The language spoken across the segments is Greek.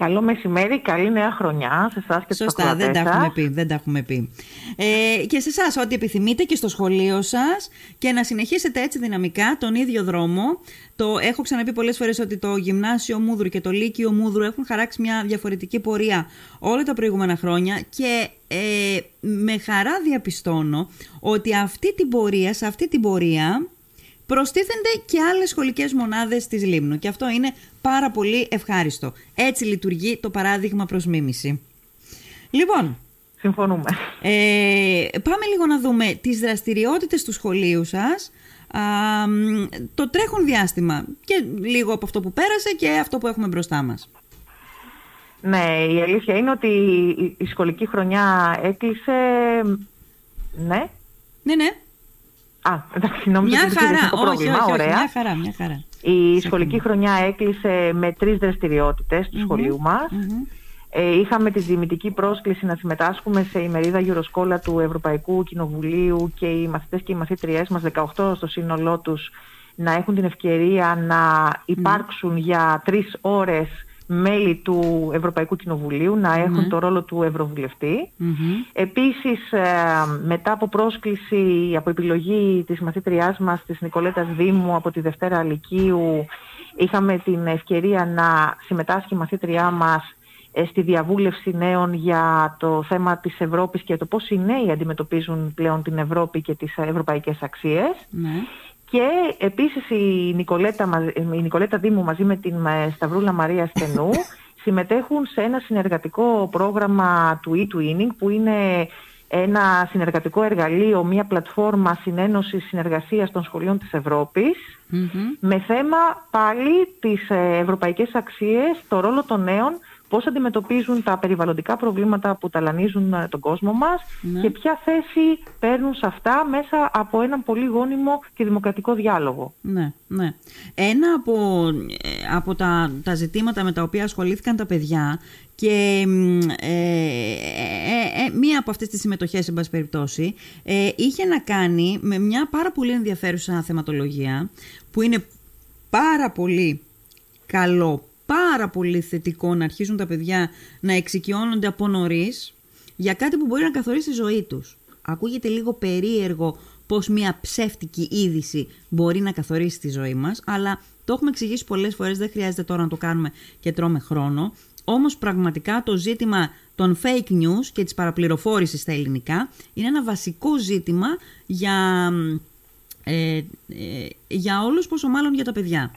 Καλό μεσημέρι, καλή νέα χρονιά σε εσάς και Σωστά, στους δεν τα σας. έχουμε πει. Δεν τα έχουμε πει. Ε, και σε εσάς, ό,τι επιθυμείτε και στο σχολείο σας και να συνεχίσετε έτσι δυναμικά τον ίδιο δρόμο. Το έχω ξαναπεί πολλές φορές ότι το Γυμνάσιο Μούδρου και το Λύκειο Μούδρου έχουν χαράξει μια διαφορετική πορεία όλα τα προηγούμενα χρόνια και ε, με χαρά διαπιστώνω ότι αυτή την πορεία, σε αυτή την πορεία προστίθενται και άλλες σχολικές μονάδες της Λίμνου και αυτό είναι πάρα πολύ ευχάριστο. Έτσι λειτουργεί το παράδειγμα προς μίμηση. Λοιπόν, Συμφωνούμε. ε, πάμε λίγο να δούμε τις δραστηριότητες του σχολείου σας α, μ, το τρέχον διάστημα και λίγο από αυτό που πέρασε και αυτό που έχουμε μπροστά μας. Ναι, η αλήθεια είναι ότι η- η σχολική χρονιά έκλεισε... Ναι. Ναι, ναι. Α, εντάξει, νόμιζα Μια ότι υπήρχε χαρά. το Όχι, πρόβλημα. όχι, όχι, Ωραία. μια χαρά, μια χαρά. Η σχολική χρονιά έκλεισε με τρεις δραστηριότητες του σχολείου μας. Μμμ. Ε, είχαμε τη δημητική πρόσκληση να συμμετάσχουμε σε ημερίδα Γιουροσκόλα του Ευρωπαϊκού Κοινοβουλίου και οι μαθητές και οι μαθήτριές μας, 18 στο σύνολό τους, να έχουν την ευκαιρία να υπάρξουν για τρεις ώρες μέλη του Ευρωπαϊκού Κοινοβουλίου, να έχουν το ρόλο του Ευρωβουλευτή. Μμμ. Επίσης, ε, μετά από πρόσκληση, από επιλογή της μαθήτριάς μας, της Νικολέτας Δήμου, από τη Δευτέρα Λυκείου, είχαμε την ευκαιρία να συμμετάσχει η μαθήτριά μας ε, στη διαβούλευση νέων για το θέμα της Ευρώπης και το πώς οι νέοι αντιμετωπίζουν πλέον την Ευρώπη και τις ευρωπαϊκές αξίες. Ναι. Και επίσης η Νικολέτα, μαζ- η Νικολέτα Δήμου μαζί με την ε, Σταυρούλα Μαρία Στενού συμμετέχουν σε ένα συνεργατικό πρόγραμμα του e-twinning που είναι ένα συνεργατικό εργαλείο, μια πλατφόρμα συνένωσης συνεργασίας των σχολείων της Ευρώπης Μμμ. με θέμα πάλι τις ε, ευρωπαϊκές αξίες, το ρόλο των νέων, πώς αντιμετωπίζουν τα περιβαλλοντικά προβλήματα που ταλανίζουν ε, τον κόσμο μας Ναι. και ποια θέση παίρνουν σε αυτά μέσα από έναν πολύ γόνιμο και δημοκρατικό διάλογο. Ναι, ναι. Ένα από, ε, από τα, τα ζητήματα με τα οποία ασχολήθηκαν τα παιδιά και μ, ε, ε, ε, μία από αυτές τις συμμετοχές, εν πάση περιπτώσει, ε, είχε να κάνει με μια πάρα πολύ ενδιαφέρουσα θεματολογία που είναι πάρα πολύ καλό, πάρα πολύ θετικό να αρχίσουν τα παιδιά να εξοικειώνονται από νωρίς για κάτι που μπορεί να καθορίσει τη ζωή τους. Ακούγεται λίγο περίεργο πώς μια ψεύτικη είδηση μπορεί να καθορίσει τη ζωή μας, αλλά το έχουμε εξηγήσει πολλές φορές, δεν χρειάζεται τώρα να το κάνουμε και τρώμε χρόνο. Όμως πραγματικά το ζήτημα των fake news και της παραπληροφόρησης στα ελληνικά είναι ένα βασικό ζήτημα για, ε, ε, για όλους, πόσο μάλλον για τα παιδιά.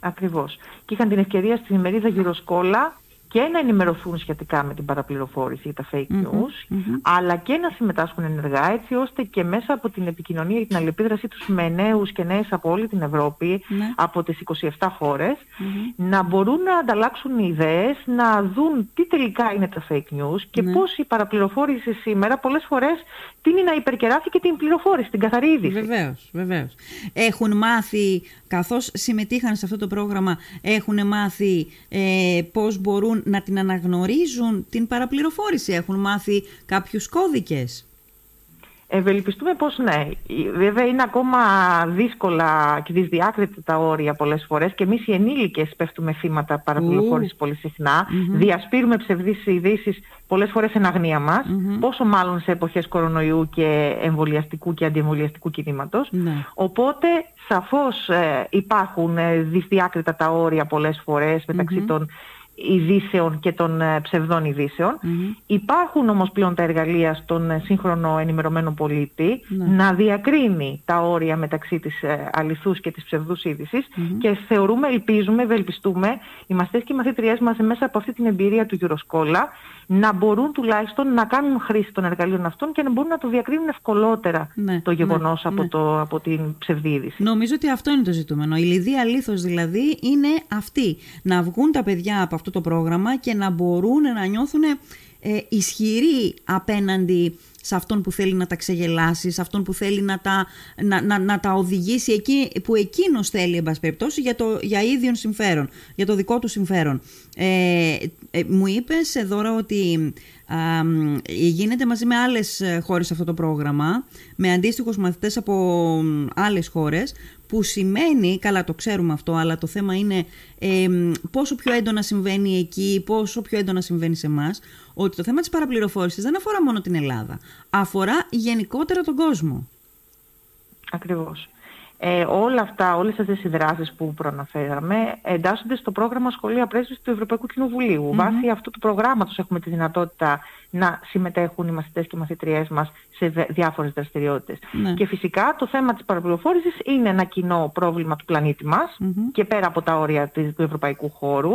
Ακριβώς. Και είχαν την ευκαιρία στην ημερίδα Γυροσκόλα και να ενημερωθούν σχετικά με την παραπληροφόρηση ή τα fake news, αλλά και να συμμετάσχουν ενεργά έτσι ώστε και μέσα από την επικοινωνία και την αλληλεπίδρασή τους με νέους και νέες από όλη την Ευρώπη, Ναι. από τις 27 χωρες να μπορούν να ανταλλάξουν ιδέες, να δουν τι τελικά είναι τα fake news και Ναι. πώς η παραπληροφόρηση σήμερα πολλές φορές τίνει να υπερκεράσει και την πληροφόρηση, την καθαρή είδηση. Βεβαίως, βεβαίως. Έχουν μάθει, καθώς συμμετείχαν σε αυτό το πρόγραμμα, έχουν μάθει ε, πώς μπορούν να την αναγνωρίζουν την παραπληροφόρηση. Έχουν μάθει κάποιους κώδικες. Ευελπιστούμε πως ναι. Βέβαια είναι ακόμα δύσκολα και δυσδιάκριτα τα όρια πολλές φορές και εμείς οι ενήλικες πέφτουμε θύματα παραπληροφόρησης Ου. πολύ συχνά. Διασπείρουμε ψευδείς ειδήσεις πολλές φορές εν αγνία μας, πόσο μάλλον σε εποχές κορονοϊού και εμβολιαστικού και αντιεμβολιαστικού κινήματος. Ναι. Οπότε σαφώς ε, υπάρχουν ε, δυσδιάκριτα τα όρια πολλές φορές μεταξύ των ειδήσεων και των ε, ψευδών ειδήσεων. Υπάρχουν όμως πλέον τα εργαλεία στον ε, σύγχρονο ενημερωμένο πολίτη Ναι. να διακρίνει τα όρια μεταξύ της ε, αληθούς και της ψευδούς είδησης και θεωρούμε, ελπίζουμε, ευελπιστούμε οι μαθητές και οι μαθήτριές μας μέσα από αυτή την εμπειρία του Γιουροσκόλα να μπορούν τουλάχιστον να κάνουν χρήση των εργαλείων αυτών και να μπορούν να το διακρίνουν ευκολότερα Ναι, το ναι, γεγονός από, ναι. το, από την ψευδή είδηση. Νομίζω ότι αυτό είναι το ζητούμενο. Η λιδία λήθος δηλαδή είναι αυτή. Να βγουν τα παιδιά από αυτό το πρόγραμμα και να μπορούν να νιώθουν ε, ισχυροί απέναντι σε αυτόν που θέλει να τα ξεγελάσει, σε αυτόν που θέλει να τα, να, να, να τα οδηγήσει εκεί που εκείνος θέλει, εν πάση περιπτώσει, για, το, για ίδιον συμφέρον, για το δικό του συμφέρον. Ε, ε, μου είπες, Δώρα, ότι γίνεται μαζί με άλλες χώρες αυτό το πρόγραμμα, με αντίστοιχους μαθητές από άλλες χώρες, που σημαίνει, καλά το ξέρουμε αυτό, αλλά το θέμα είναι πόσο πιο έντονα συμβαίνει εκεί, πόσο πιο έντονα συμβαίνει σε εμάς, ότι το θέμα της παραπληροφόρησης δεν αφορά μόνο την Ελλάδα, αφορά γενικότερα τον κόσμο. Ακριβώς. Ε, όλα αυτά, όλες αυτές οι δράσεις που προαναφέραμε εντάσσονται στο πρόγραμμα Σχολεία Πρέσβης του Ευρωπαϊκού Κοινοβουλίου. Mm-hmm. Βάσει αυτού του προγράμματος έχουμε τη δυνατότητα να συμμετέχουν οι μαθητές και οι μαθητριές μας σε διάφορες δραστηριότητες. Ναι. Και φυσικά το θέμα της παραπληροφόρησης είναι ένα κοινό πρόβλημα του πλανήτη μας και πέρα από τα όρια του ευρωπαϊκού χώρου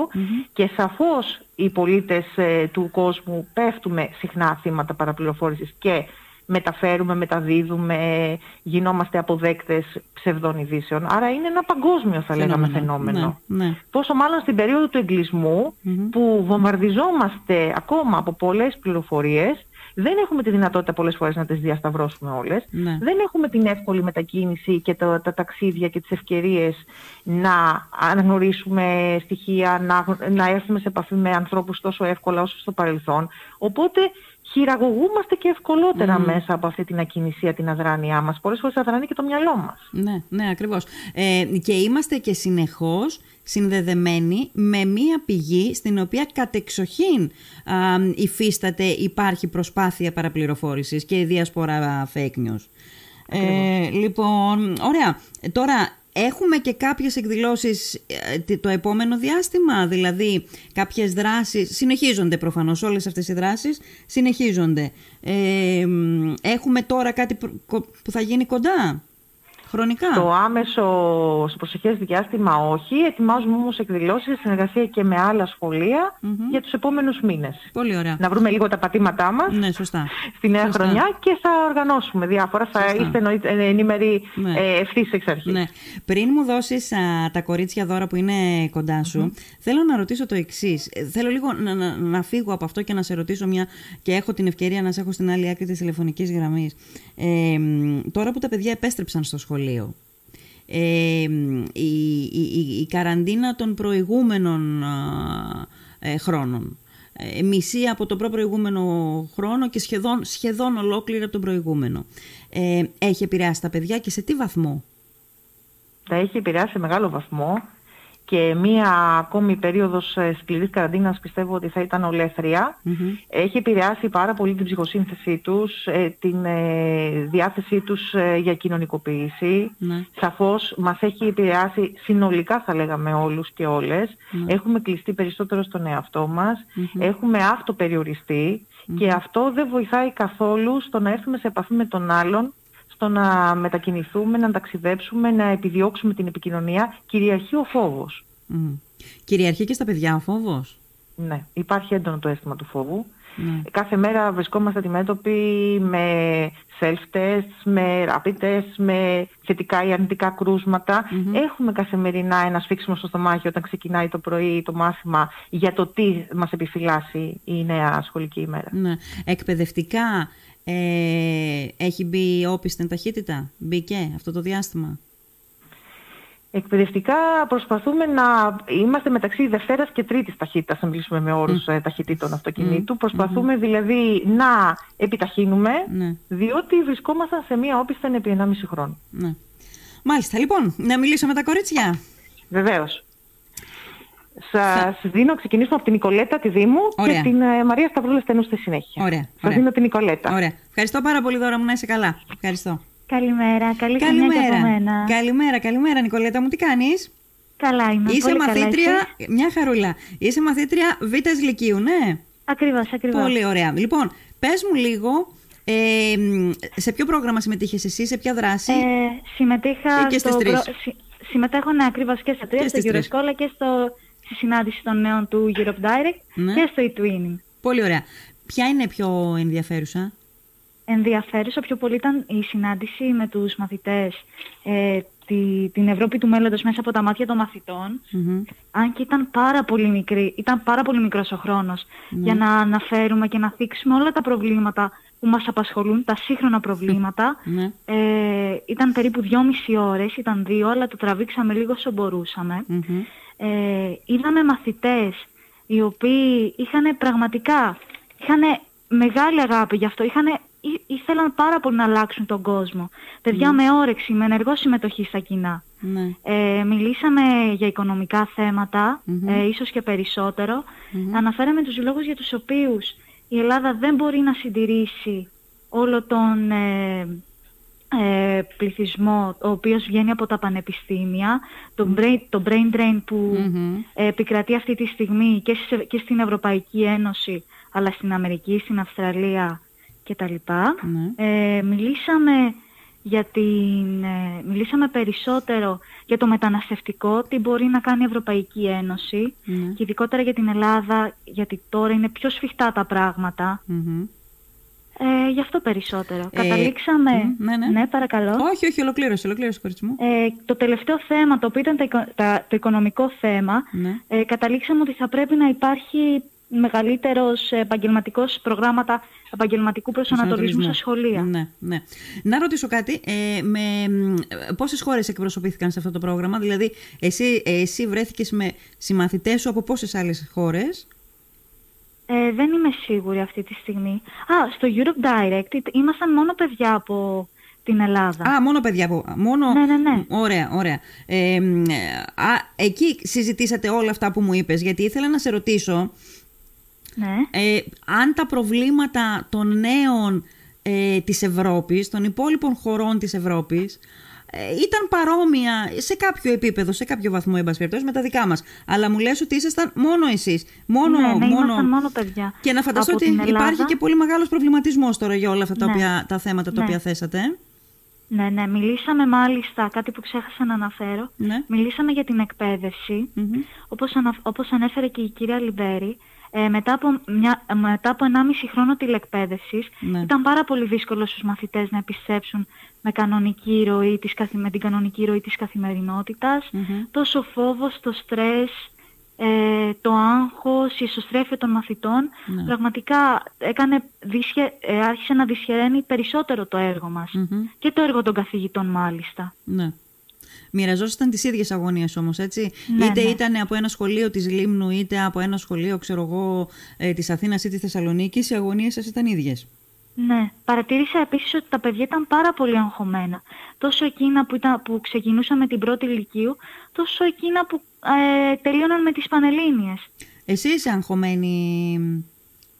και σαφώς οι πολίτες ε, του κόσμου πέφτουμε συχνά θύματα παραπληροφόρησης και μεταφέρουμε, μεταδίδουμε, γινόμαστε αποδέκτες ψευδών ειδήσεων. Άρα είναι ένα παγκόσμιο θα λέγαμε φαινόμενο. Ναι, ναι. Πόσο μάλλον στην περίοδο του εγκλισμου που βομβαρδιζόμαστε ακόμα από πολλές πληροφορίες δεν έχουμε τη δυνατότητα πολλές φορές να τις διασταυρώσουμε όλες. Ναι. Δεν έχουμε την εύκολη μετακίνηση και τα, τα ταξίδια και τις ευκαιρίες να αναγνωρίσουμε στοιχεία, να, να έρθουμε σε επαφή με ανθρώπους τόσο εύκολα όσο στο παρελθόν. Οπότε χειραγωγούμαστε και ευκολότερα μέσα από αυτή την ακινησία, την αδράνειά μας. Πολλές φορές αδρανεί και το μυαλό μας. Ναι, ναι, ακριβώς. Ε, και είμαστε και συνεχώς συνδεδεμένοι με μία πηγή στην οποία κατεξοχήν α, υφίσταται, υπάρχει προσπάθεια παραπληροφόρησης και διασπορά fake news. Ε, λοιπόν, ωραία. Τώρα, Έχουμε και κάποιες εκδηλώσεις ε, το επόμενο διάστημα, δηλαδή κάποιες δράσεις, συνεχίζονται προφανώς όλες αυτές οι δράσεις, συνεχίζονται. Ε, έχουμε τώρα κάτι που θα γίνει κοντά; Χρονικά; Το άμεσο, στο προσεχές διάστημα όχι. Ετοιμάζουμε όμως εκδηλώσεις σε συνεργασία και με άλλα για τους επόμενους μήνες. Πολύ ωραία. Να βρούμε λίγο τα πατήματά μας ναι, σωστά. στη νέα χρονιά και θα οργανώσουμε διάφορα. Θα είστε ενήμεροι ναι. ε, ευθύς εξ αρχής. Ναι. Πριν μου δώσεις τα κορίτσια δώρα που είναι κοντά σου, θέλω να ρωτήσω το εξής. Ε, θέλω λίγο να, να, να, φύγω από αυτό και να σε ρωτήσω μια και έχω την ευκαιρία να σε έχω στην άλλη άκρη της τηλεφωνικής γραμμής. Ε, τώρα που τα παιδιά επέστρεψαν στο σχολείο, ε, η, η, η, καραντίνα των προηγούμενων ε, χρόνων. Ε, μισή από τον προηγούμενο χρόνο και σχεδόν, σχεδόν ολόκληρη από τον προηγούμενο. Ε, έχει επηρεάσει τα παιδιά και σε τι βαθμό; Τα έχει επηρεάσει σε μεγάλο βαθμό και μία ακόμη περίοδος ε, σκληρής καραντίνας πιστεύω ότι θα ήταν Έχει επηρεάσει πάρα πολύ την ψυχοσύνθεσή τους, ε, την ε, διάθεσή τους για κοινωνικοποίηση. Mm-hmm. Σαφώς μας έχει επηρεάσει συνολικά θα λέγαμε όλους και όλες. Έχουμε κλειστεί περισσότερο στον εαυτό μας, έχουμε αυτοπεριοριστεί και αυτό δεν βοηθάει καθόλου στο να έρθουμε σε επαφή με τον άλλον στο να μετακινηθούμε, να ταξιδέψουμε, να επιδιώξουμε την επικοινωνία, κυριαρχεί ο φόβος. Κυριαρχεί και στα παιδιά ο φόβος; Ναι, υπάρχει έντονο το αίσθημα του φόβου. Ναι. Κάθε μέρα βρισκόμαστε αντιμέτωποι με self-tests, με rapid tests, με θετικά ή αρνητικά Έχουμε καθημερινά ένα σφίξιμο στο στομάχι όταν ξεκινάει το πρωί το μάθημα για το τι μας επιφυλάσσει η νέα σχολική ημέρα. Ναι. Εκπαιδευτικά ε, έχει μπει όπισθεν ταχύτητα, μπήκε αυτό το διάστημα; Εκπαιδευτικά προσπαθούμε να είμαστε μεταξύ Δευτέρας και Τρίτης ταχύτητας, αν μιλήσουμε με όρους mm. ταχυτήτων αυτοκινήτου. Προσπαθούμε δηλαδή να επιταχύνουμε, ναι. διότι βρισκόμασταν σε μία όπισθεν επί 1,5 χρόνο. Ναι. Μάλιστα. Λοιπόν, να μιλήσω με τα κορίτσια. Βεβαίως. Σας δίνω να ξεκινήσουμε από την Νικολέτα τη Δήμου και την ε, Μαρία Σταυρούλα Στενού στη συνέχεια. Ωραία. Σας δίνω την Νικολέτα. Ωραία. Ευχαριστώ πάρα πολύ, Δώρα μου, να είσαι καλά. Ευχαριστώ. Καλημέρα. Καλή καλημέρα. Μένα. Καλημέρα, καλημέρα, Νικολέτα μου, τι κάνεις; Καλά είμαι. Είσαι πολύ μαθήτρια, καλά, μια χαρούλα. Είσαι μαθήτρια Β' Λυκείου, ναι; Ακριβώς, ακριβώς. Πολύ ωραία. Λοιπόν, πες μου λίγο ε, σε ποιο πρόγραμμα συμμετείχες εσύ, σε ποια δράση; Ε, συμμετείχα και στο προ... Συμμετέχω ναι, ακριβώς και στα τρία, στο Euroscola και στο στη συνάντηση των νέων του Europe Direct ναι. και στο e-twinning. Πολύ ωραία. Ποια είναι πιο ενδιαφέρουσα; Ενδιαφέρουσα πιο πολύ ήταν η συνάντηση με τους μαθητές ε, τη, την Ευρώπη του μέλλοντος μέσα από τα μάτια των μαθητων Αν και ήταν πάρα πολύ μικρή, ήταν πάρα πολύ μικρός ο χρόνος ναι. για να αναφέρουμε και να θίξουμε όλα τα προβλήματα που μας απασχολούν, τα σύγχρονα προβλήματα. Ναι. Ε, ήταν περίπου δυόμιση ώρες, ήταν δύο, αλλά το τραβήξαμε λίγο όσο μπορούσαμε ε, είδαμε μαθητές οι οποίοι είχαν πραγματικά είχαν μεγάλη αγάπη γι' αυτό. Είχαν, ήθελαν πάρα πολύ να αλλάξουν τον κόσμο. Παιδιά με όρεξη, με ενεργό συμμετοχή στα κοινά. Ναι. Ε, μιλήσαμε για οικονομικά θέματα, ε, ίσως και περισσότερο. Αναφέραμε τους λόγους για τους οποίους η Ελλάδα δεν μπορεί να συντηρήσει όλο τον ε, ε, πληθυσμό ο οποίος βγαίνει από τα πανεπιστήμια, το brain, το brain drain που επικρατεί αυτή τη στιγμή και, και στην Ευρωπαϊκή Ένωση αλλά στην Αμερική, στην Αυστραλία κτλ. Ε, μιλήσαμε, για την, ε, μιλήσαμε περισσότερο για το μεταναστευτικό, τι μπορεί να κάνει η Ευρωπαϊκή Ένωση και ειδικότερα για την Ελλάδα, γιατί τώρα είναι πιο σφιχτά τα πραγματα Ε, γι' αυτό περισσότερο. Ε, Καταλήξαμε... ναι, ναι. ναι, παρακαλώ. Όχι, όχι, ολοκλήρωσε, ολοκλήρωσε, κορίτσι μου. Ε, το τελευταίο θέμα, το οποίο ήταν το οικονομικό θέμα, Ναι. ε, καταλήξαμε ότι θα πρέπει να υπάρχει μεγαλύτερος επαγγελματικός προγράμματα επαγγελματικού προσανατολισμού στα σχολεία. Ναι, ναι. Να ρωτήσω κάτι. Ε, με, μ, πόσες χώρες εκπροσωπήθηκαν σε αυτό το πρόγραμμα, δηλαδή εσύ, εσύ βρέθηκες με συμμαθητές σου από πόσες άλλες χώρες; Ε, δεν είμαι σίγουρη αυτή τη στιγμή. Α, στο Europe Direct ήμασταν μόνο παιδιά από την Ελλάδα. Α, μόνο παιδιά από... Μόνο... Ναι, ναι, ναι. Ωραία, ωραία. Ε, μ, α, εκεί συζητήσατε όλα αυτά που μου είπες, γιατί ήθελα να σε ρωτήσω Ναι. ε, αν τα προβλήματα των νέων ε, της Ευρώπης, των υπόλοιπων χωρών της Ευρώπης, ε, ήταν παρόμοια σε κάποιο επίπεδο, σε κάποιο βαθμό, εν πάση περιπτώσει, με τα δικά μας. Αλλά μου λες ότι ήσασταν μόνο εσείς. Μόνο, ναι, ναι, μόνο... ήμασταν μόνο παιδιά. Και να φανταστώ Από ότι την Ελλάδα. υπάρχει και πολύ μεγάλος προβληματισμός τώρα για όλα αυτά τα, Ναι. οποία, τα θέματα τα Ναι. οποία θέσατε. ε. Ναι, ναι, μιλήσαμε μάλιστα, κάτι που ξέχασα να αναφέρω, Ναι. μιλήσαμε για την εκπαίδευση, Μμμ. όπως, ανα, όπως ανέφερε και η κυρία Λιβέρη, ε, μετά, από μια, μετά από 1,5 χρόνο τηλεκπαίδευσης Ναι. ήταν πάρα πολύ δύσκολο στους μαθητές να επιστρέψουν με, κανονική ροή της, καθη- με την κανονική ροή της καθημερινότητας. Μμμ. Τόσο φόβος, το στρες, ε, το άγχος, η εσωστρέφεια των μαθητών Ναι. πραγματικά έκανε, δυσχε, ε, άρχισε να δυσχεραίνει περισσότερο το έργο μας. Μμμ. Και το έργο των καθηγητών μάλιστα. Ναι. Μοιραζόσασταν τις ίδιες αγωνίες όμως, έτσι; Ναι, είτε ναι. ήταν από ένα σχολείο της Λίμνου, είτε από ένα σχολείο, ξέρω εγώ, ε, της Αθήνας ή της Θεσσαλονίκης, οι αγωνίες σας ήταν ίδιες; Ναι, παρατήρησα επίσης ότι τα παιδιά ήταν πάρα πολύ αγχωμένα. Τόσο εκείνα που, ήταν, που ξεκινούσαν με την πρώτη ηλικίου, τόσο εκείνα που ε, τελείωναν με τις Πανελλήνιες. Εσύ είσαι αγχωμένη,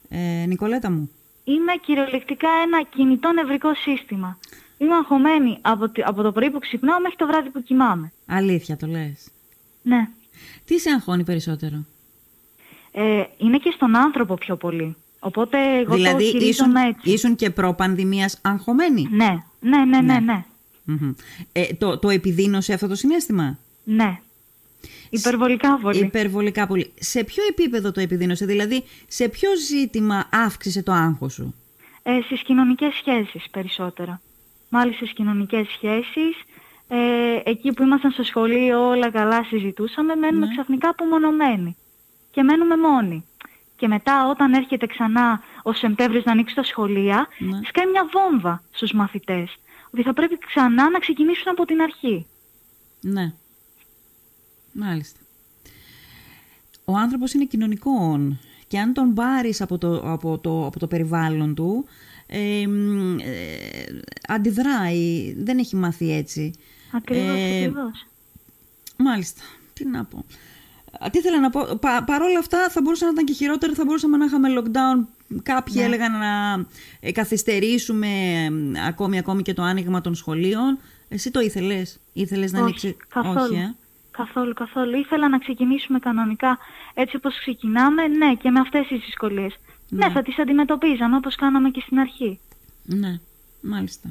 ε, Νικολέτα μου; Είμαι κυριολεκτικά ένα κινητό νευρικό σύστημα. Είμαι αγχωμένη από, τη- από το πρωί που ξυπνάω μέχρι το βράδυ που κοιμάμαι. Αλήθεια το λες; Ναι. Τι σε αγχώνει περισσότερο; Ε, είναι και στον άνθρωπο πιο πολύ. Οπότε εγώ δηλαδή, το ήσουν, χειρίζομαι έτσι. ήσουν και προ-πανδημίας αγχωμένη; Ναι, ναι, ναι, ναι, ναι. Μμμ. Ε, το, το επιδίνωσε αυτό το συνέστημα; ναι. Υπερβολικά πολύ. Υπερβολικά πολύ. Σε ποιο επίπεδο το επιδίνωσε, δηλαδή σε ποιο ζήτημα αύξησε το άγχος σου; Ε, στις κοινωνικές σχέσεις περισσότερο. Μάλιστα στις κοινωνικές σχέσεις, ε, εκεί που ήμασταν στο σχολείο όλα καλά συζητούσαμε, μένουμε Ναι. ξαφνικά απομονωμένοι. Και μένουμε μόνοι. Και μετά όταν έρχεται ξανά ο Σεπτέμβριος να ανοίξει τα σχολεία, Ναι. σκάει μια βόμβα στους μαθητές. Ότι θα πρέπει ξανά να ξεκινήσουν από την αρχή. Ναι. Μάλιστα. Ο άνθρωπος είναι κοινωνικών και αν τον πάρεις από το, από το, από το περιβάλλον του, ε, μ, ε, αντιδράει, δεν έχει μάθει έτσι. Ακριβώς, Ε, ακριβώς. Μάλιστα. Τι να πω. Α, Τι ήθελα να πω. Πα, παρόλα αυτά θα μπορούσε να ήταν και χειρότερο. Θα μπορούσαμε να είχαμε lockdown. Κάποιοι Ναι. έλεγαν να ε, καθυστερήσουμε ε, ακόμη, ακόμη και το άνοιγμα των σχολείων. Εσύ το ήθελες. Ήθελες να Όχι, ανοίξει. καθόλου. Όχι, ε; Καθόλου, καθόλου. Ήθελα να ξεκινήσουμε κανονικά έτσι όπως ξεκινάμε, ναι, και με αυτές τις δυσκολίες. Ναι, Ναι. θα τις αντιμετωπίζαμε όπως κάναμε και στην αρχή. Ναι, μάλιστα.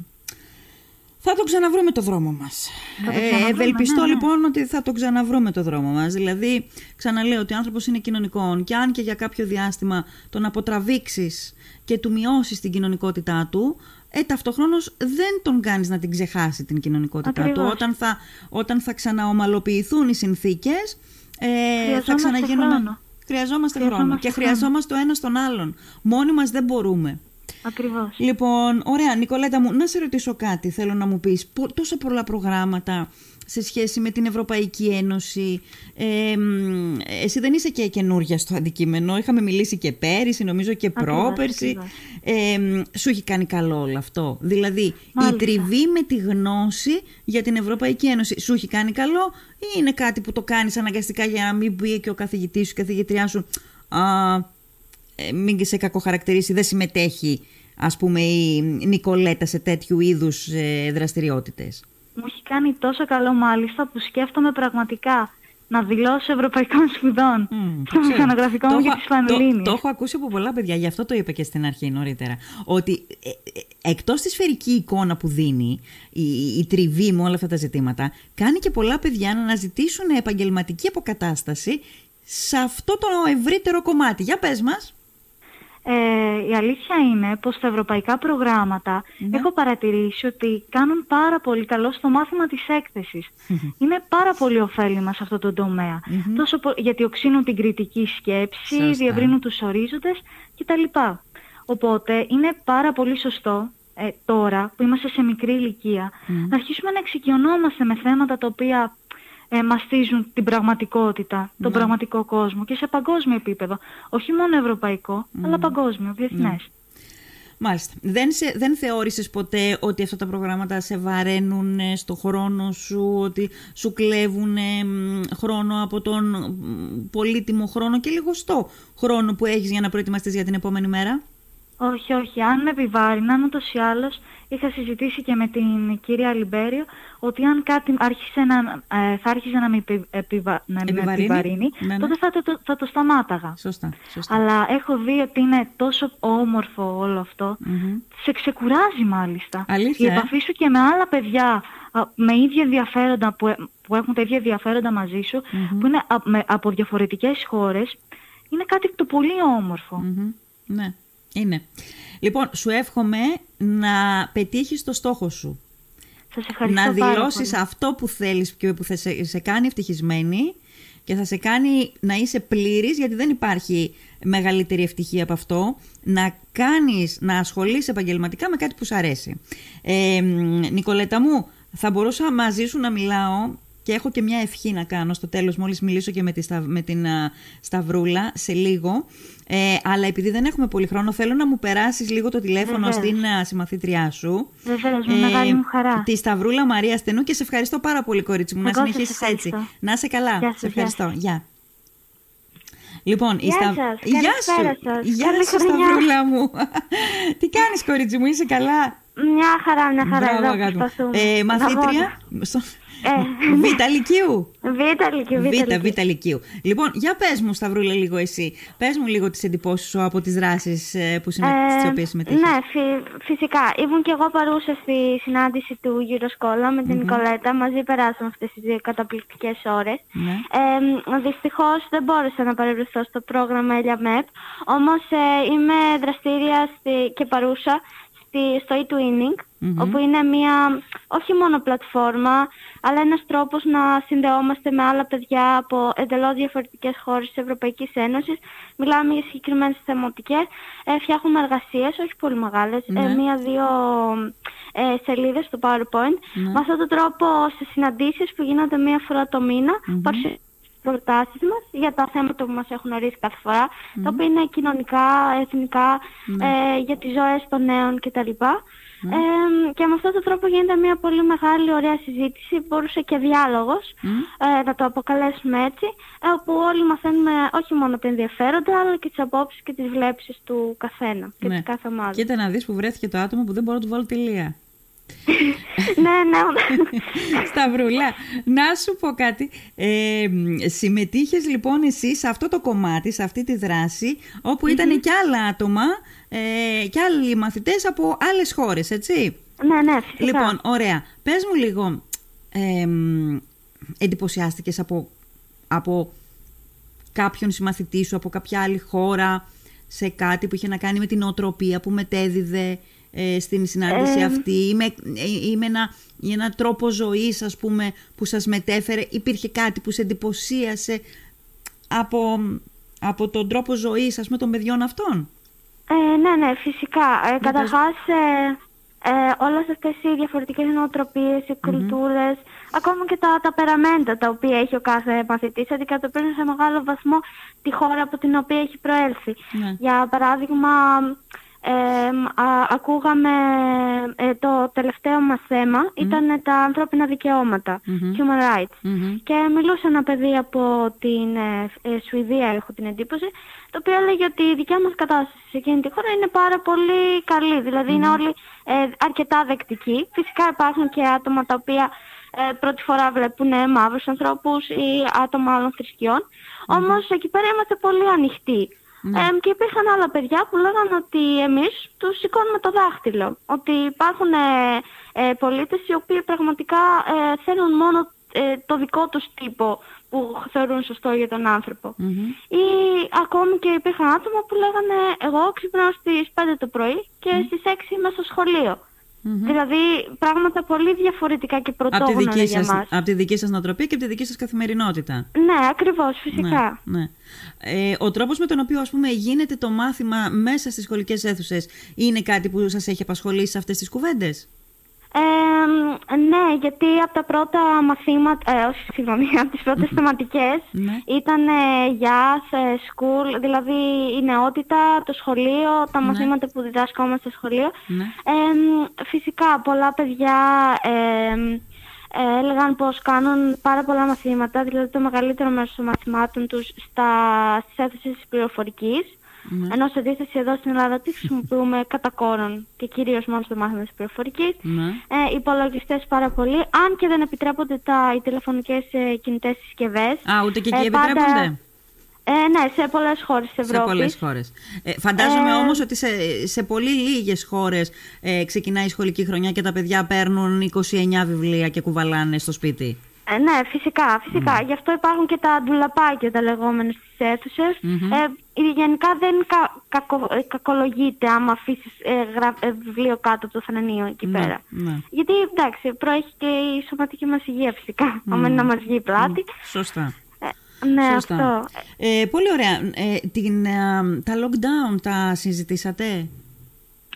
Θα το ξαναβρούμε το δρόμο μας. Θα το Ε, ξαναβρούμε, ευελπιστώ ναι, ναι. λοιπόν ότι θα το ξαναβρούμε το δρόμο μας. Δηλαδή, ξαναλέω ότι ο άνθρωπος είναι κοινωνικών και αν και για κάποιο διάστημα τον αποτραβήξεις και του μειώσεις την κοινωνικότητά του, ε, ταυτοχρόνως δεν τον κάνεις να την ξεχάσει την κοινωνικότητά του. Ακριβώς. Όταν θα, όταν θα ξαναομαλοποιηθούν οι συνθήκες, ε, θα Χρειαζόμαστε ξαναγίνουμε... χρόνο. Χρειαζόμαστε χρόνο Χρειαζόμαστε και χρόνο. χρειαζόμαστε ο ένας τον άλλον. Μόνοι μας δεν μπορούμε. Ακριβώς. Λοιπόν, ωραία, Νικολέτα μου, να σε ρωτήσω κάτι. Θέλω να μου πεις πο- τόσα πολλά προγράμματα σε σχέση με την Ευρωπαϊκή Ένωση. Ε, εσύ δεν είσαι και καινούργια στο αντικείμενο. Είχαμε μιλήσει και πέρυσι, νομίζω και πρόπερσι. Ε, σου έχει κάνει καλό όλο αυτό. Δηλαδή, η τριβή με τη γνώση για την Ευρωπαϊκή Ένωση σου έχει κάνει καλό ή είναι κάτι που το κάνεις αναγκαστικά για να μην πει και ο καθηγητής σου, η καθηγητριά σου α, ε, μην σε κακοχαρακτηρίσει, δεν συμμετέχει ας πούμε η Νικολέτα σε τέτοιου είδους ε, δραστηριότητες. Μου έχει κάνει τόσο καλό μάλιστα που σκέφτομαι πραγματικά να δηλώσω ευρωπαϊκών σπουδών mm, στο μηχανογραφικό μου για τις Πανελλήνιες. Το, το, έχω ακούσει από πολλά παιδιά, γι' αυτό το είπα και στην αρχή νωρίτερα. Ότι ε, ε, εκτός της σφαιρική εικόνα που δίνει, η, η τριβή με όλα αυτά τα ζητήματα, κάνει και πολλά παιδιά να αναζητήσουν επαγγελματική αποκατάσταση σε αυτό το ευρύτερο κομμάτι. Για πες μας. Ε, η αλήθεια είναι πως τα ευρωπαϊκά προγράμματα ναι. έχω παρατηρήσει ότι κάνουν πάρα πολύ καλό στο μάθημα της έκθεσης. Είναι πάρα πολύ ωφέλιμα σε αυτό το τομέα. Τόσο γιατί οξύνουν την κριτική σκέψη, Σωστά. διευρύνουν τους ορίζοντες κτλ. Οπότε είναι πάρα πολύ σωστό ε, τώρα που είμαστε σε μικρή ηλικία να αρχίσουμε να εξοικειωνόμαστε με θέματα τα οποία ε, μαστίζουν την πραγματικότητα, τον ναι. πραγματικό κόσμο και σε παγκόσμιο επίπεδο. Όχι μόνο ευρωπαϊκό, αλλά παγκόσμιο, διεθνές. Ναι. Μάλιστα. Δεν, σε, δεν θεώρησες ποτέ ότι αυτά τα προγράμματα σε βαραίνουν ε, στο χρόνο σου, ότι σου κλέβουν χρόνο από τον πολύτιμο χρόνο και λιγοστό χρόνο που έχεις για να προετοιμαστείς για την επόμενη μέρα; Όχι, όχι. Αν με επιβάρυναν, ούτως ή άλλως είχα συζητήσει και με την κυρία Λιμπέριο ότι αν κάτι άρχισε να, ε, θα άρχισε να με, επιβα... να επιβαρύνει, ναι, ναι. τότε θα το, θα το σταμάταγα. Σωστά, σωστά. Αλλά έχω δει ότι είναι τόσο όμορφο όλο αυτό. Σε ξεκουράζει μάλιστα. Αλήθεια, Η ε; επαφή σου και με άλλα παιδιά με ίδια ενδιαφέροντα που, ε, που έχουν τα ίδια ενδιαφέροντα μαζί σου, που είναι από διαφορετικές χώρες, είναι κάτι το πολύ Ναι. Είναι. Λοιπόν, σου εύχομαι να πετύχεις το στόχο σου. Σας ευχαριστώ να δηλώσεις αυτό που θέλεις και που θα σε, σε κάνει ευτυχισμένη και θα σε κάνει να είσαι πλήρης, γιατί δεν υπάρχει μεγαλύτερη ευτυχία από αυτό, να κάνεις, να ασχολείσαι επαγγελματικά με κάτι που σου αρέσει. Ε, Νικολέτα μου, θα μπορούσα μαζί σου να μιλάω και έχω και μια ευχή να κάνω στο τέλος μόλις μιλήσω και με, τη, με την uh, Σταυρούλα σε λίγο. Ε, αλλά επειδή δεν έχουμε πολύ χρόνο θέλω να μου περάσεις λίγο το τηλέφωνο Βεβαίως. στην uh, συμμαθήτριά σου. Βεβαίως, με ε, μεγάλη μου χαρά. Τη Σταυρούλα Μαρία Στενού και σε ευχαριστώ πάρα πολύ κορίτσι μου. Εγώ να συνεχίσεις έτσι. Να είσαι καλά. Γεια σε ευχαριστώ. Γεια. Λοιπόν, Γεια, Στα... σας. Γεια σου. Γεια σου, Σταυρούλα μου. Τι κάνεις, κορίτσι μου, είσαι καλά; Μια χαρά, μια χαρά. Μπράβο, εδώ ε, μαθήτρια. Ε. Β' Λυκείου. Β' Λυκείου. Β' Λυκείου. Λοιπόν, για πες μου, Σταυρούλα, λίγο εσύ. Πες μου λίγο τις εντυπώσεις σου από τις δράσεις ε, που συμμε... ε, στις οποίες συμμετείχες. Ναι, φυσικά. Ήμουν και εγώ παρούσα στη συνάντηση του Euroskola με την Νικολέτα. Μαζί περάσαμε αυτές τις δύο καταπληκτικές ώρες. Ναι. Ε, δυστυχώς δεν μπόρεσα να παρευρεθώ στο πρόγραμμα ΕΛΙΑΜΕΠ. Όμως ε, είμαι δραστήρια στη... και παρούσα στο e-twinning, όπου είναι μια όχι μόνο πλατφόρμα, αλλά ένας τρόπος να συνδεόμαστε με άλλα παιδιά από εντελώς διαφορετικές χώρες της Ευρωπαϊκής Ένωσης. Μιλάμε για συγκεκριμένες θεματικές, ε, φτιάχνουμε εργασίες, όχι πολύ μεγάλες, ε, ναι. μία-δύο ε, σελίδες στο PowerPoint. Ναι. Με αυτόν τον τρόπο σε συναντήσεις που γίνονται μία φορά το μήνα, mm-hmm προτάσεις μας για τα θέματα που μας έχουν ορίσει κάθε φορά, mm. τα οποία είναι κοινωνικά, εθνικά, ε, για τις ζωές των νέων κτλ. Ε, και με αυτόν τον τρόπο γίνεται μια πολύ μεγάλη ωραία συζήτηση, μπορούσε και διάλογος, ε, να το αποκαλέσουμε έτσι, ε, όπου όλοι μαθαίνουμε όχι μόνο τα ενδιαφέροντα, αλλά και τις απόψεις και τις βλέψεις του καθένα και ναι. της κάθε ομάδας. Κοίτα να δεις που βρέθηκε το άτομο που δεν μπορώ να του βάλω τελεία. ναι, ναι. Σταυρούλα, να σου πω κάτι. Ε, συμμετείχες λοιπόν εσύ σε αυτό το κομμάτι, σε αυτή τη δράση, όπου ήταν και άλλα άτομα ε, και άλλοι μαθητές από άλλες χώρες, έτσι; Ναι, ναι, φυσικά. Λοιπόν, ωραία. Πες μου λίγο, ε, εντυπωσιάστηκες από, από κάποιον συμμαθητή σου, από κάποια άλλη χώρα, σε κάτι που είχε να κάνει με την οτροπία που μετέδιδε ε, στην συνάντηση αυτή. Ή με, ή με ένα, ένα τρόπο ζωής ας πούμε που σας μετέφερε. Υπήρχε κάτι που σε εντυπωσίασε από, από τον τρόπο ζωής ας πούμε των παιδιών αυτών; Ε, ναι ναι φυσικά. Ε, καταρχάς ε, ε, όλες αυτές οι διαφορετικές νοοτροπίες, οι κουλτούρες, ακόμα και τα, τα περαμέντα τα οποία έχει ο κάθε μαθητής, αντικατοπτρίζουν σε μεγάλο βαθμό τη χώρα από την οποία έχει προέλθει. Ναι. Για παράδειγμα, ε, α, ακούγαμε ε, το τελευταίο μας θέμα ήταν τα ανθρώπινα δικαιώματα, human rights. Μμμ. Και μιλούσε ένα παιδί από την ε, ε, Σουηδία, έχω την εντύπωση, το οποίο έλεγε ότι η δικιά μας κατάσταση σε εκείνη τη χώρα είναι πάρα πολύ καλή. Δηλαδή είναι όλοι ε, αρκετά δεκτικοί. Φυσικά υπάρχουν και άτομα τα οποία ε, πρώτη φορά βλέπουν ε, μαύρους ανθρώπους ή άτομα άλλων θρησκειών. Όμως εκεί πέρα είμαστε πολύ ανοιχτοί. Ε, και υπήρχαν άλλα παιδιά που λέγανε ότι εμείς τους σηκώνουμε το δάχτυλο. Ότι υπάρχουν ε, ε, πολίτες οι οποίοι πραγματικά ε, θέλουν μόνο ε, το δικό τους τύπο που θεωρούν σωστό για τον άνθρωπο. Ή ακόμη και υπήρχαν άτομα που λέγανε εγώ ξυπνάω στις 5 το πρωί και στις 6 είμαι στο σχολείο. Δηλαδή πράγματα πολύ διαφορετικά και Από τη, πρωτόγωνα δική για σας, μας. από τη δική σας νοοτροπία και από τη δική σας καθημερινότητα. Ναι, ακριβώς, φυσικά. Ναι, ναι. Ε, ο τρόπος με τον οποίο ας πούμε γίνεται το μάθημα μέσα στις σχολικές αίθουσες είναι κάτι που σας έχει απασχολήσει σε αυτές τις κουβέντες; Ε, ναι, γιατί από τα πρώτα μαθήματα, ε, όχι, συγγνώμη, από τις πρώτες θεματικές Ναι. ήταν ε, για school, δηλαδή η νεότητα, το σχολείο, τα μαθήματα που διδάσκομαστε στο σχολείο. Ναι. Ε, φυσικά, πολλά παιδιά ε, ε, έλεγαν πως κάνουν πάρα πολλά μαθήματα, δηλαδή το μεγαλύτερο μέρος των μαθημάτων τους στα, στις αίθουσες της πληροφορικής. Ενώ σε αντίθεση εδώ στην Ελλάδα τι χρησιμοποιούμε κατά κόρον και κυρίως μόνο στο μάθημα της πληροφορικής. Ναι. Ε, υπολογιστές πάρα πολύ, αν και δεν επιτρέπονται τα, οι τηλεφωνικές ε, κινητές συσκευές. Α, ούτε και εκεί Ε, πάντα- επιτρέπονται; Ε, ναι, σε πολλές χώρες της Σε Ευρώπης. πολλές χώρες. Ε, φαντάζομαι Ε, όμως ότι σε, σε πολύ λίγες χώρες ε, ξεκινάει η σχολική χρονιά και τα παιδιά παίρνουν 29 βιβλία και κουβαλάνε στο σπίτι. Ε, ναι, φυσικά, φυσικά. Γι' αυτό υπάρχουν και τα ντουλαπάκια τα λεγόμενα στις αιθουσες Ε, γενικά δεν κα, κακο, ε, κακολογείται άμα αφήσεις ε, γρα- ε, βιβλίο κάτω από το θρανείο εκεί Ναι, πέρα. ναι. Γιατί εντάξει, προέχει και η σωματική μας υγεία φυσικά. Άμα είναι να μας βγει η πλάτη. Σωστά. Ε, ναι, Σωστά. αυτό. Ε, πολύ ωραία. Ε, την, ε, τα lockdown τα συζητήσατε;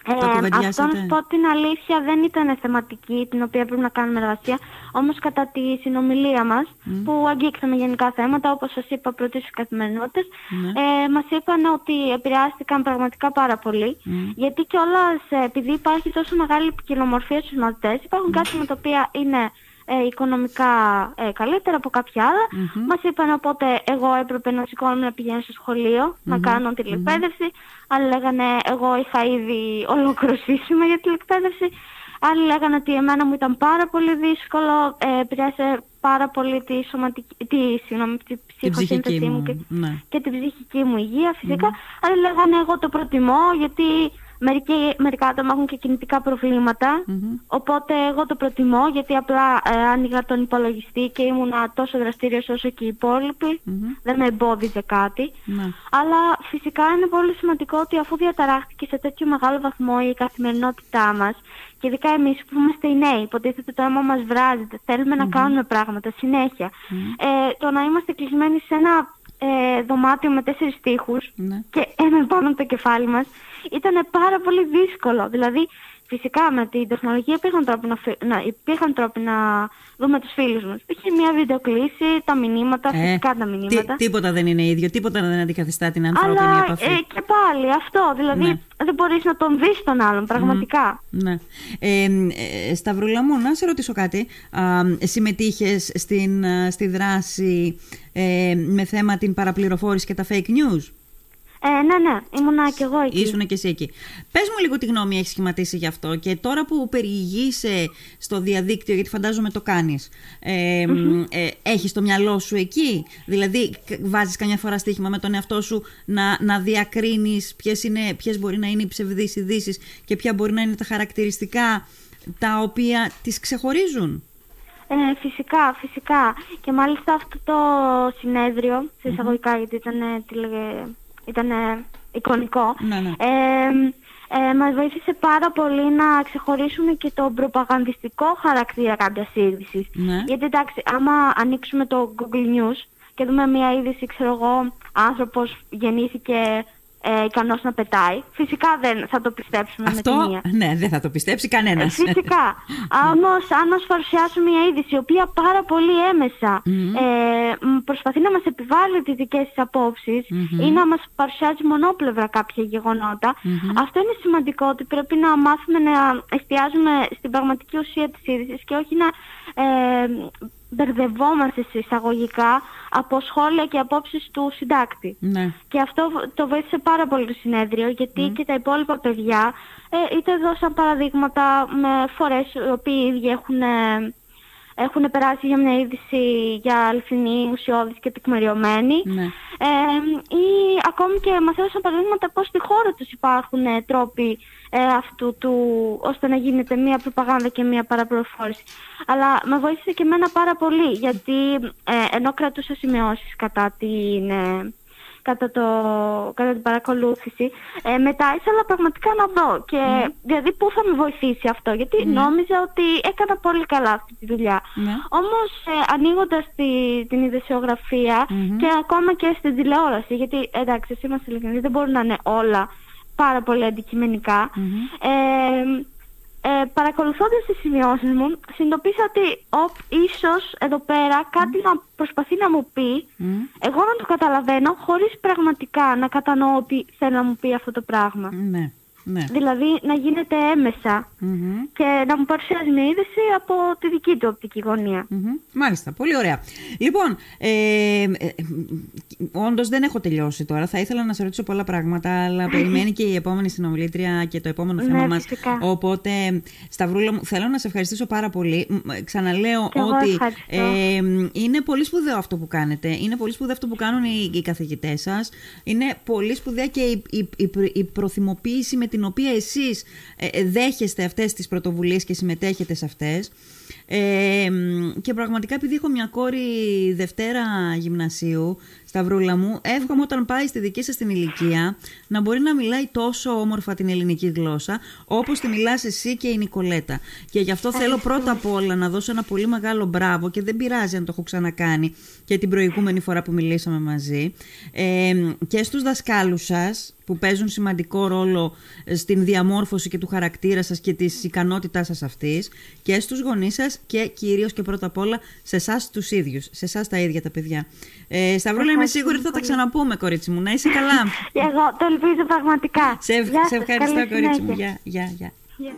Τα Ε, αυτό κουβεντιάσατε; να σου πω την αλήθεια δεν ήταν θεματική την οποία πρέπει να κάνουμε εργασία. Όμως κατά τη συνομιλία μας που αγγίξαμε γενικά θέματα όπως σας είπα πρώτης στις καθημερινότητες Ναι. ε, μας είπαν ότι επηρεάστηκαν πραγματικά πάρα πολύ γιατί κιόλας ε, επειδή υπάρχει τόσο μεγάλη ποικιλομορφία στους μαθητές υπάρχουν κάτι με τα οποία είναι ε, οικονομικά ε, καλύτερα από κάποια άλλα. Μας είπαν οπότε εγώ έπρεπε να σηκώνομαι να πηγαίνω στο σχολείο, να κάνω τηλεκπαίδευση. Άλλοι λέγανε εγώ είχα ήδη ολόκληρο σύστημα για τηλεκπαίδευση. Άλλοι λέγανε ότι εμένα μου ήταν πάρα πολύ δύσκολο, ε, επηρέασε πάρα πολύ τη, σωματική, τη, συγγνώμη, τη Την ψυχική ψυχοσύνθεσή μου μου. και, Ναι. και την ψυχική μου υγεία φυσικά. Άλλοι λέγανε εγώ το προτιμώ γιατί μερικοί, μερικά άτομα έχουν και κινητικά προβλήματα. Οπότε εγώ το προτιμώ γιατί απλά ε, άνοιγα τον υπολογιστή και ήμουνα τόσο δραστήριος όσο και οι υπόλοιποι. Δεν με εμπόδιζε κάτι. Ναι. Αλλά φυσικά είναι πολύ σημαντικό ότι αφού διαταράχθηκε σε τέτοιο μεγάλο βαθμό η καθημερινότητά μας και ειδικά εμείς που είμαστε οι νέοι, υποτίθεται το αίμα μας βράζεται, θέλουμε να κάνουμε πράγματα συνέχεια. Ε, το να είμαστε κλεισμένοι σε ένα ε, δωμάτιο με τέσσερις τοίχους Ναι. και έναν πάνω από το κεφάλι μας ήταν πάρα πολύ δύσκολο. Δηλαδή, φυσικά με την τεχνολογία υπήρχαν τρόποι να, φι- να, υπήρχαν τρόποι να δούμε τους φίλους μας. Είχε μια βιντεοκλήση, τα μηνύματα, Ε, φυσικά τα τι- μηνύματα. τίποτα δεν είναι ίδιο, τίποτα δεν αντικαθιστά την ανθρώπινη Αλλά επαφή. ε, και πάλι αυτό, δηλαδή Ναι. δεν μπορείς να τον δεις τον άλλον πραγματικά. Ναι. Ε, ε, Σταυρούλα μου, να σε ρωτήσω κάτι. Α, συμμετείχες στην, α, στη δράση ε, με θέμα την παραπληροφόρηση και τα fake news; Ε, ναι, ναι, ήμουνα κι εγώ εκεί. Ήσουν και εσύ εκεί. Πες μου λίγο τι γνώμη έχεις σχηματίσει γι' αυτό και τώρα που περιηγείσαι στο διαδίκτυο, γιατί φαντάζομαι το κάνεις, ε, ε, έχεις το μυαλό σου εκεί; Δηλαδή κ- βάζεις καμιά φορά στοίχημα με τον εαυτό σου να, να διακρίνεις ποιες, είναι, ποιες μπορεί να είναι οι ψευδείς ειδήσεις και ποια μπορεί να είναι τα χαρακτηριστικά τα οποία τις ξεχωρίζουν; Ε, φυσικά, φυσικά. Και μάλιστα αυτό το συνέδριο, σε εισαγωγικά γιατί ήταν, ήταν εικονικό, Ναι, ναι. ε, ε, μας βοήθησε πάρα πολύ να ξεχωρίσουμε και τον προπαγανδιστικό χαρακτήρα κάποιας είδησης. Ναι. Γιατί εντάξει, άμα ανοίξουμε το Google News και δούμε μια είδηση, ξέρω εγώ, άνθρωπος γεννήθηκε ε, ικανός να πετάει. Φυσικά δεν θα το πιστέψουμε Αυτό, με τη μία. ναι, δεν θα το πιστέψει κανένας. Ε, Φυσικά. Όμως, αν μας παρουσιάσουν μια είδηση, η οποία πάρα πολύ έμεσα ε, μ, προσπαθεί να μας επιβάλλει τις δικές της απόψεις ή να μας παρουσιάζει μονόπλευρα κάποια γεγονότα, αυτό είναι σημαντικό ότι πρέπει να μάθουμε να εστιάζουμε στην πραγματική ουσία της είδησης και όχι να ε, μπερδευόμαστε σε εισαγωγικά από σχόλια και απόψεις του συντάκτη. Ναι. Και αυτό το βοήθησε πάρα πολύ το συνέδριο, γιατί και τα υπόλοιπα παιδιά ε, είτε δώσαν παραδείγματα με φορές οι οποίοι οι ίδιοι έχουν, ε, έχουν περάσει για μια είδηση για αληθινή, ουσιώδης και τεκμηριωμένη. Ναι. Ε, ή ακόμη και μας έδωσαν παραδείγματα πώς στη χώρα τους υπάρχουν ε, τρόποι ε, αυτού του, ώστε να γίνεται μία προπαγάνδα και μία παραπληροφόρηση. Αλλά με βοήθησε και εμένα πάρα πολύ, γιατί ε, ενώ κρατούσα σημειώσεις κατά την, ε, κατά, το, κατά την παρακολούθηση, ε, μετά ήθελα πραγματικά να δω. Και δηλαδή πού θα με βοηθήσει αυτό, γιατί νόμιζα ότι έκανα πολύ καλά αυτή τη δουλειά. Ναι. Όμως ε, ανοίγοντας τη, την ειδησιογραφια και ακόμα και στην τηλεόραση, γιατί εντάξει, εσύ είμαστε ειλικρινείς, δεν μπορούν να είναι όλα πάρα πολύ αντικειμενικά. Ε, ε, παρακολουθώντας τις σημειώσεις μου, συνειδητοποίησα ότι οπ, ίσως εδώ πέρα κάτι να προσπαθεί να μου πει, εγώ να το καταλαβαίνω χωρίς πραγματικά να κατανοώ ότι θέλει να μου πει αυτό το πράγμα. Ναι. Ναι. Δηλαδή να γίνεται έμεσα Μμμ. και να μου παρουσιάζει μια είδηση από τη δική του οπτική γωνία. Μμμ. Μάλιστα, πολύ ωραία. Λοιπόν, ε, ε, όντως δεν έχω τελειώσει τώρα. Θα ήθελα να σε ρωτήσω πολλά πράγματα, αλλά περιμένει και η επόμενη συνομιλήτρια και το επόμενο θέμα Ναι, μας. φυσικά. Οπότε, Σταυρούλα μου, θέλω να σε ευχαριστήσω πάρα πολύ. Μ, ε, Ξαναλέω Κι εγώ ότι ευχαριστώ. ε, είναι πολύ σπουδαίο αυτό που κάνετε. Είναι πολύ σπουδαίο αυτό που κάνουν οι, οι καθηγητές σας. Είναι πολύ σπουδαία και η, η, η, προ- η προθυμοποίηση με την οποία εσείς ε, ε, δέχεστε αυτές τις πρωτοβουλίες και συμμετέχετε σε αυτές. Ε, μ, και πραγματικά επειδή έχω μια κόρη Δευτέρα γυμνασίου, Σταυρούλα μου, εύχομαι όταν πάει στη δική σας την ηλικία να μπορεί να μιλάει τόσο όμορφα την ελληνική γλώσσα όπως τη μιλάς εσύ και η Νικολέτα. Και γι' αυτό θέλω πρώτα απ' όλα να δώσω ένα πολύ μεγάλο μπράβο και δεν πειράζει αν το έχω ξανακάνει και την προηγούμενη φορά που μιλήσαμε μαζί ε, και στους δασκάλους σας που παίζουν σημαντικό ρόλο στην διαμόρφωση και του χαρακτήρα σας και της ικανότητάς σας αυτής και στους γονείς σας και κυρίως και πρώτα απ' όλα σε εσάς τους ίδιους, σε εσάς τα ίδια τα παιδιά. Ε, Σταυρούλα, είμαι σίγουρη ότι θα τα ξαναπούμε, κορίτσι μου. Να είσαι καλά. Και εγώ το ελπίζω πραγματικά. σε, Γεια σε σας, ευχαριστώ, καλή κορίτσι μου. συνέχεια. Γεια, γεια, γεια. Γεια.